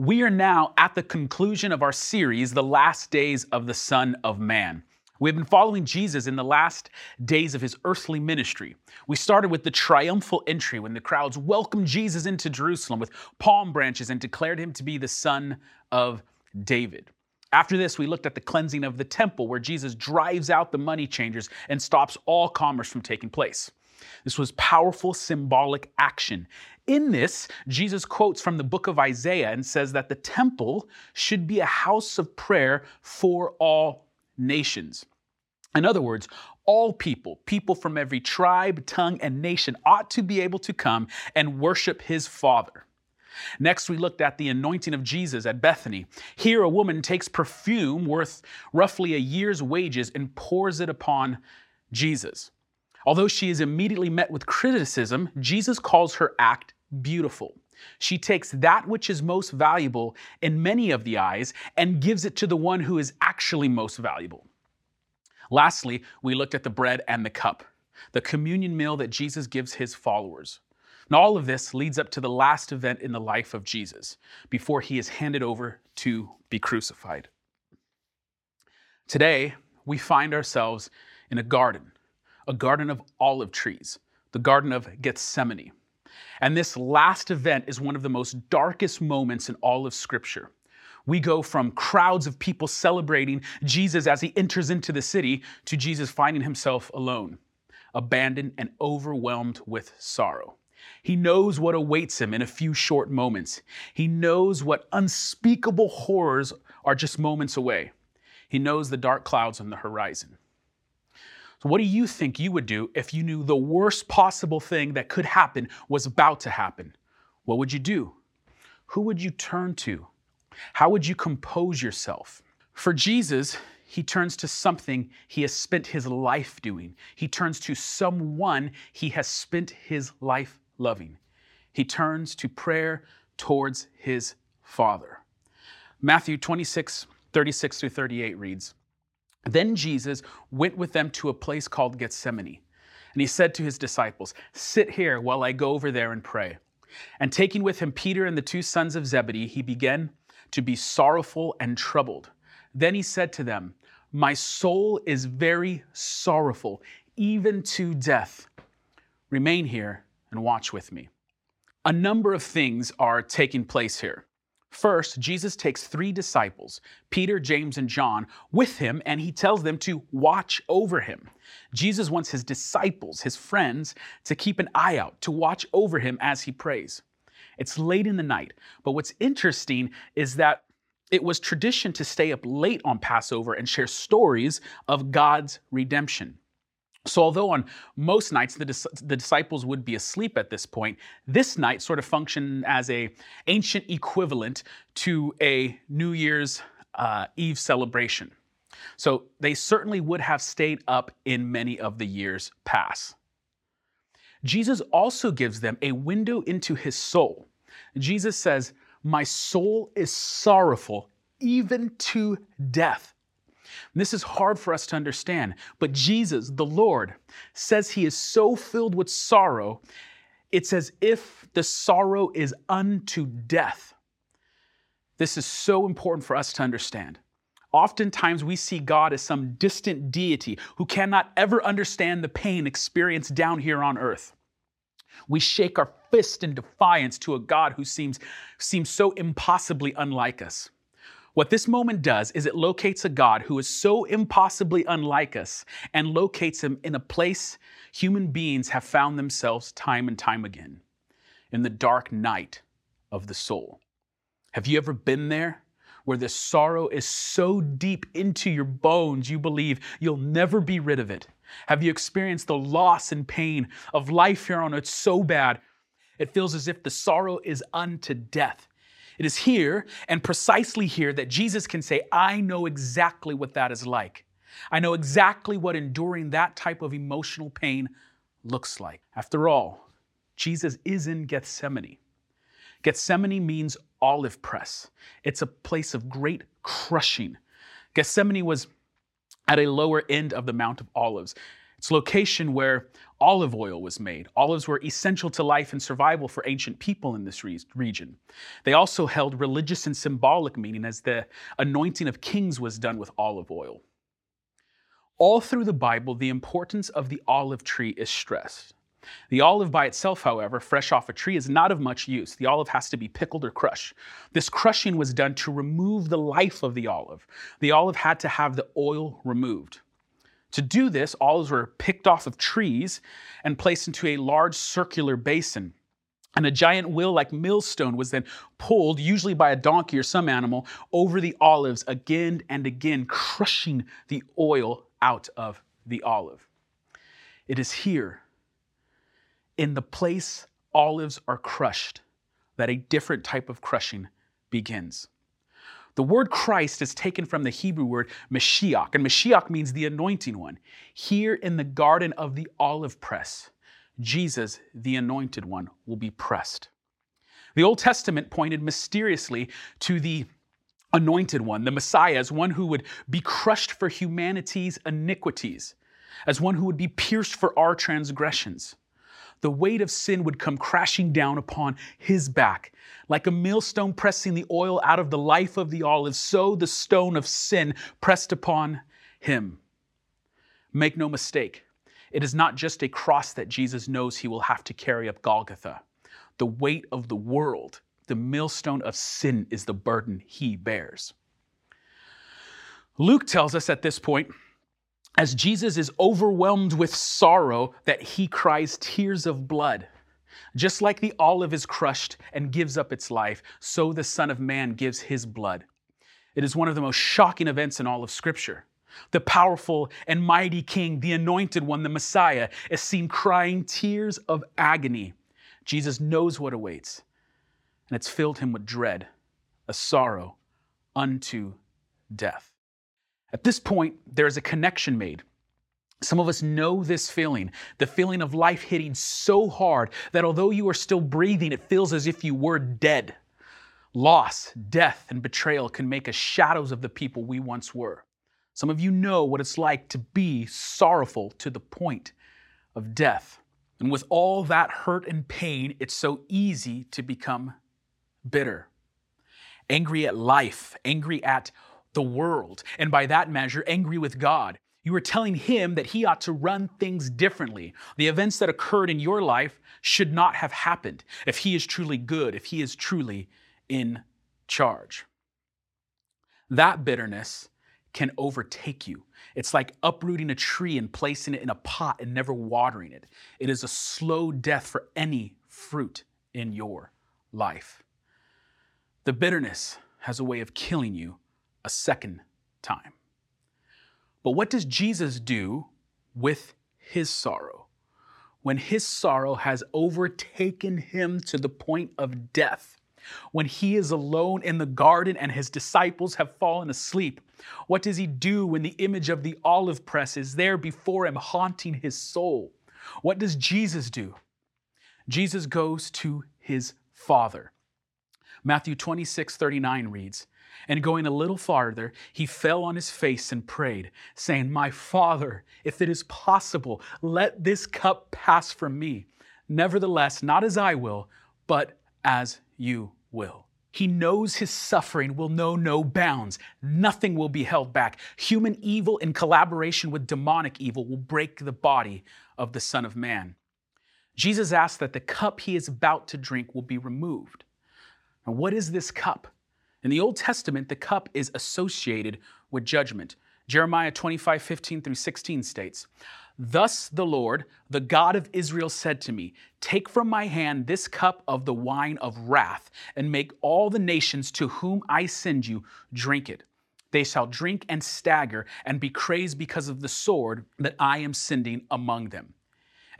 We are now at the conclusion of our series, The Last Days of the Son of Man. We've been following Jesus in the last days of his earthly ministry. We started with the triumphal entry when the crowds welcomed Jesus into Jerusalem with palm branches and declared him to be the son of David. After this, we looked at the cleansing of the temple where Jesus drives out the money changers and stops all commerce from taking place. This was powerful symbolic action. In this, Jesus quotes from the book of Isaiah and says that the temple should be a house of prayer for all nations. In other words, all people, people from every tribe, tongue, and nation, ought to be able to come and worship his Father. Next, we looked at the anointing of Jesus at Bethany. Here, a woman takes perfume worth roughly a year's wages and pours it upon Jesus. Although she is immediately met with criticism, Jesus calls her act beautiful. She takes that which is most valuable in many of the eyes and gives it to the one who is actually most valuable. Lastly, we looked at the bread and the cup, the communion meal that Jesus gives his followers. And all of this leads up to the last event in the life of Jesus before he is handed over to be crucified. Today, we find ourselves in a garden, a garden of olive trees, the Garden of Gethsemane. And this last event is one of the most darkest moments in all of Scripture. We go from crowds of people celebrating Jesus as he enters into the city to Jesus finding himself alone, abandoned, and overwhelmed with sorrow. He knows what awaits him in a few short moments. He knows what unspeakable horrors are just moments away. He knows the dark clouds on the horizon. So, what do you think you would do if you knew the worst possible thing that could happen was about to happen? What would you do? Who would you turn to? How would you compose yourself? For Jesus, he turns to something he has spent his life doing. He turns to someone he has spent his life loving. He turns to prayer towards his Father. Matthew 26, 36 through 38 reads Then Jesus went with them to a place called Gethsemane. And he said to his disciples, Sit here while I go over there and pray. And taking with him Peter and the two sons of Zebedee, he began to be sorrowful and troubled. Then he said to them, My soul is very sorrowful, even to death. Remain here and watch with me. A number of things are taking place here. First, Jesus takes three disciples, Peter, James, and John, with him, and he tells them to watch over him. Jesus wants his disciples, his friends, to keep an eye out, to watch over him as he prays. It's late in the night. But what's interesting is that it was tradition to stay up late on Passover and share stories of God's redemption. So, although on most nights the, dis- the disciples would be asleep at this point, this night sort of functioned as a ancient equivalent to a New Year's uh, Eve celebration. So, they certainly would have stayed up in many of the years past. Jesus also gives them a window into his soul. Jesus says, My soul is sorrowful, even to death. And this is hard for us to understand, but Jesus, the Lord, says he is so filled with sorrow, it's as if the sorrow is unto death. This is so important for us to understand. Oftentimes, we see God as some distant deity who cannot ever understand the pain experienced down here on earth. We shake our fist in defiance to a God who seems, seems so impossibly unlike us. What this moment does is it locates a God who is so impossibly unlike us and locates him in a place human beings have found themselves time and time again in the dark night of the soul. Have you ever been there? Where the sorrow is so deep into your bones, you believe you'll never be rid of it. Have you experienced the loss and pain of life here on earth so bad? It feels as if the sorrow is unto death. It is here and precisely here that Jesus can say, I know exactly what that is like. I know exactly what enduring that type of emotional pain looks like. After all, Jesus is in Gethsemane. Gethsemane means olive press, it's a place of great crushing. Gethsemane was at a lower end of the Mount of Olives. It's location where olive oil was made. Olives were essential to life and survival for ancient people in this re- region. They also held religious and symbolic meaning as the anointing of kings was done with olive oil. All through the Bible, the importance of the olive tree is stressed. The olive by itself, however, fresh off a tree, is not of much use. The olive has to be pickled or crushed. This crushing was done to remove the life of the olive. The olive had to have the oil removed. To do this, olives were picked off of trees and placed into a large circular basin. And a giant wheel like millstone was then pulled, usually by a donkey or some animal, over the olives again and again, crushing the oil out of the olive. It is here, in the place olives are crushed, that a different type of crushing begins. The word Christ is taken from the Hebrew word Mashiach, and Mashiach means the anointing one. Here in the garden of the olive press, Jesus, the anointed one, will be pressed. The Old Testament pointed mysteriously to the anointed one, the Messiah, as one who would be crushed for humanity's iniquities, as one who would be pierced for our transgressions the weight of sin would come crashing down upon his back. Like a millstone pressing the oil out of the life of the olive, so the stone of sin pressed upon him. Make no mistake, it is not just a cross that Jesus knows he will have to carry up Golgotha. The weight of the world, the millstone of sin, is the burden he bears. Luke tells us at this point as Jesus is overwhelmed with sorrow that he cries tears of blood. Just like the olive is crushed and gives up its life, so the Son of Man gives his blood. It is one of the most shocking events in all of Scripture. The powerful and mighty King, the anointed one, the Messiah, is seen crying tears of agony. Jesus knows what awaits, and it's filled him with dread, a sorrow unto death. At this point, there is a connection made. Some of us know this feeling, the feeling of life hitting so hard that although you are still breathing, it feels as if you were dead. Loss, death, and betrayal can make us shadows of the people we once were. Some of you know what it's like to be sorrowful to the point of death. And with all that hurt and pain, it's so easy to become bitter, angry at life, angry at the world, and by that measure, angry with God. You are telling him that he ought to run things differently. The events that occurred in your life should not have happened if he is truly good, if he is truly in charge. That bitterness can overtake you. It's like uprooting a tree and placing it in a pot and never watering it. It is a slow death for any fruit in your life. The bitterness has a way of killing you a second time. But what does Jesus do with his sorrow? When his sorrow has overtaken him to the point of death, when he is alone in the garden and his disciples have fallen asleep, what does he do when the image of the olive press is there before him, haunting his soul? What does Jesus do? Jesus goes to his Father. Matthew 26, 39 reads, and going a little farther, he fell on his face and prayed, saying, My Father, if it is possible, let this cup pass from me. Nevertheless, not as I will, but as you will. He knows his suffering will know no bounds. Nothing will be held back. Human evil in collaboration with demonic evil will break the body of the Son of Man. Jesus asks that the cup he is about to drink will be removed. Now, what is this cup? In the Old Testament, the cup is associated with judgment. Jeremiah 25, 15 through 16 states, Thus the Lord, the God of Israel, said to me, Take from my hand this cup of the wine of wrath, and make all the nations to whom I send you drink it. They shall drink and stagger and be crazed because of the sword that I am sending among them.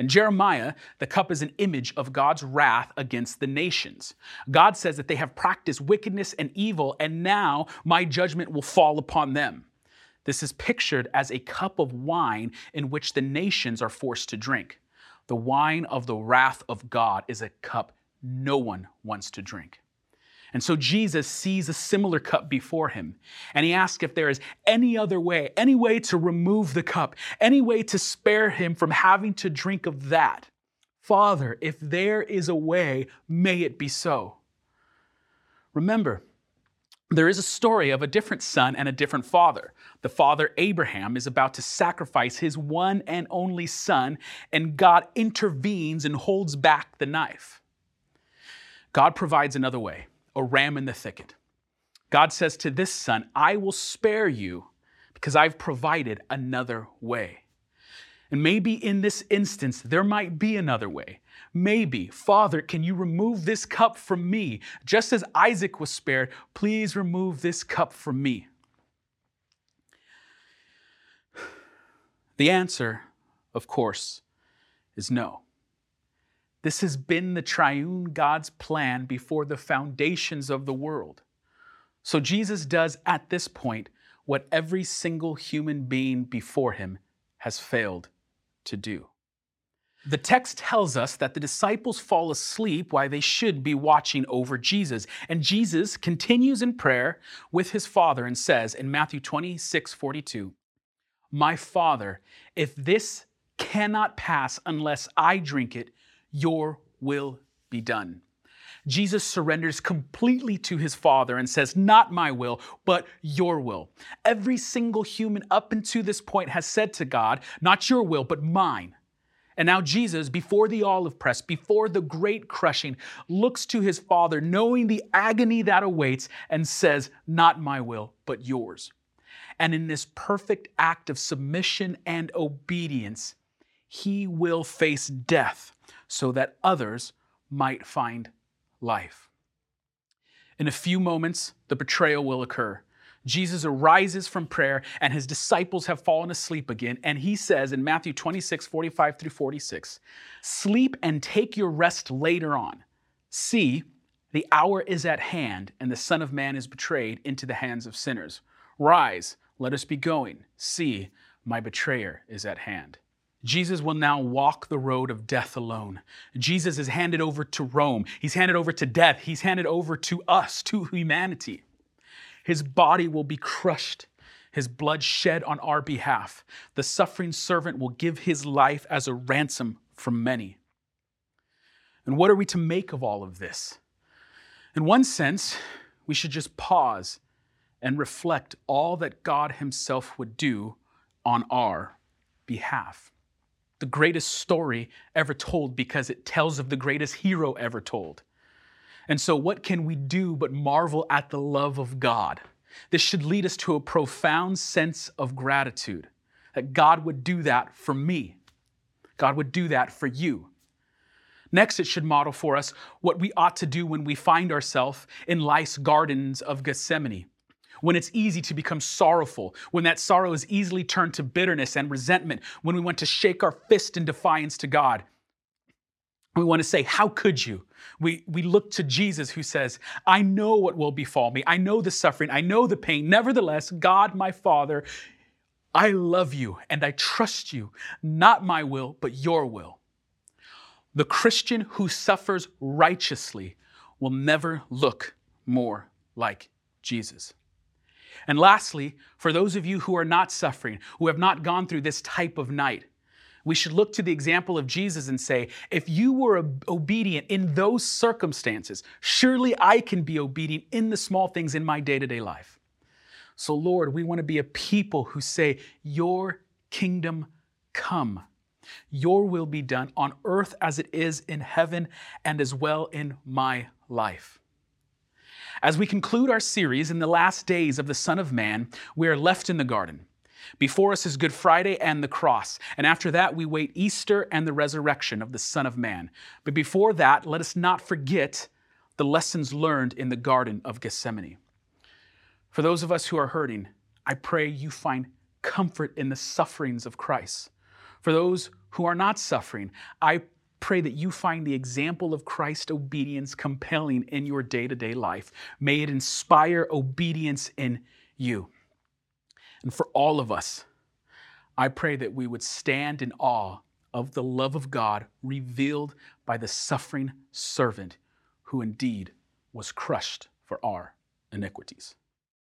In Jeremiah, the cup is an image of God's wrath against the nations. God says that they have practiced wickedness and evil, and now my judgment will fall upon them. This is pictured as a cup of wine in which the nations are forced to drink. The wine of the wrath of God is a cup no one wants to drink. And so Jesus sees a similar cup before him, and he asks if there is any other way, any way to remove the cup, any way to spare him from having to drink of that. Father, if there is a way, may it be so. Remember, there is a story of a different son and a different father. The father, Abraham, is about to sacrifice his one and only son, and God intervenes and holds back the knife. God provides another way a ram in the thicket. God says to this son, I will spare you because I've provided another way. And maybe in this instance, there might be another way. Maybe, Father, can you remove this cup from me? Just as Isaac was spared, please remove this cup from me. The answer, of course, is no. This has been the triune God's plan before the foundations of the world. So Jesus does at this point what every single human being before him has failed to do. The text tells us that the disciples fall asleep while they should be watching over Jesus. And Jesus continues in prayer with his Father and says in Matthew 26 42, My Father, if this cannot pass unless I drink it, your will be done. Jesus surrenders completely to his Father and says, Not my will, but your will. Every single human up until this point has said to God, Not your will, but mine. And now Jesus, before the olive press, before the great crushing, looks to his Father, knowing the agony that awaits, and says, Not my will, but yours. And in this perfect act of submission and obedience, he will face death so that others might find life. In a few moments, the betrayal will occur. Jesus arises from prayer, and his disciples have fallen asleep again. And he says in Matthew 26, 45 through 46, Sleep and take your rest later on. See, the hour is at hand, and the Son of Man is betrayed into the hands of sinners. Rise, let us be going. See, my betrayer is at hand. Jesus will now walk the road of death alone. Jesus is handed over to Rome. He's handed over to death. He's handed over to us, to humanity. His body will be crushed, his blood shed on our behalf. The suffering servant will give his life as a ransom for many. And what are we to make of all of this? In one sense, we should just pause and reflect all that God Himself would do on our behalf the greatest story ever told because it tells of the greatest hero ever told. And so, what can we do but marvel at the love of God? This should lead us to a profound sense of gratitude that God would do that for me. God would do that for you. Next, it should model for us what we ought to do when we find ourselves in life's gardens of Gethsemane when it's easy to become sorrowful, when that sorrow is easily turned to bitterness and resentment, when we want to shake our fist in defiance to God. We want to say, How could you? We, we look to Jesus who says, I know what will befall me. I know the suffering. I know the pain. Nevertheless, God, my Father, I love you and I trust you. Not my will, but your will. The Christian who suffers righteously will never look more like Jesus. And lastly, for those of you who are not suffering, who have not gone through this type of night, we should look to the example of Jesus and say, if you were obedient in those circumstances, surely I can be obedient in the small things in my day to day life. So, Lord, we want to be a people who say, Your kingdom come. Your will be done on earth as it is in heaven and as well in my life. As we conclude our series in the last days of the Son of Man, we are left in the garden. Before us is Good Friday and the cross, and after that we wait Easter and the resurrection of the Son of Man. But before that, let us not forget the lessons learned in the Garden of Gethsemane. For those of us who are hurting, I pray you find comfort in the sufferings of Christ. For those who are not suffering, I pray that you find the example of Christ obedience compelling in your day to day life. May it inspire obedience in you. And for all of us, I pray that we would stand in awe of the love of God revealed by the suffering servant who indeed was crushed for our iniquities.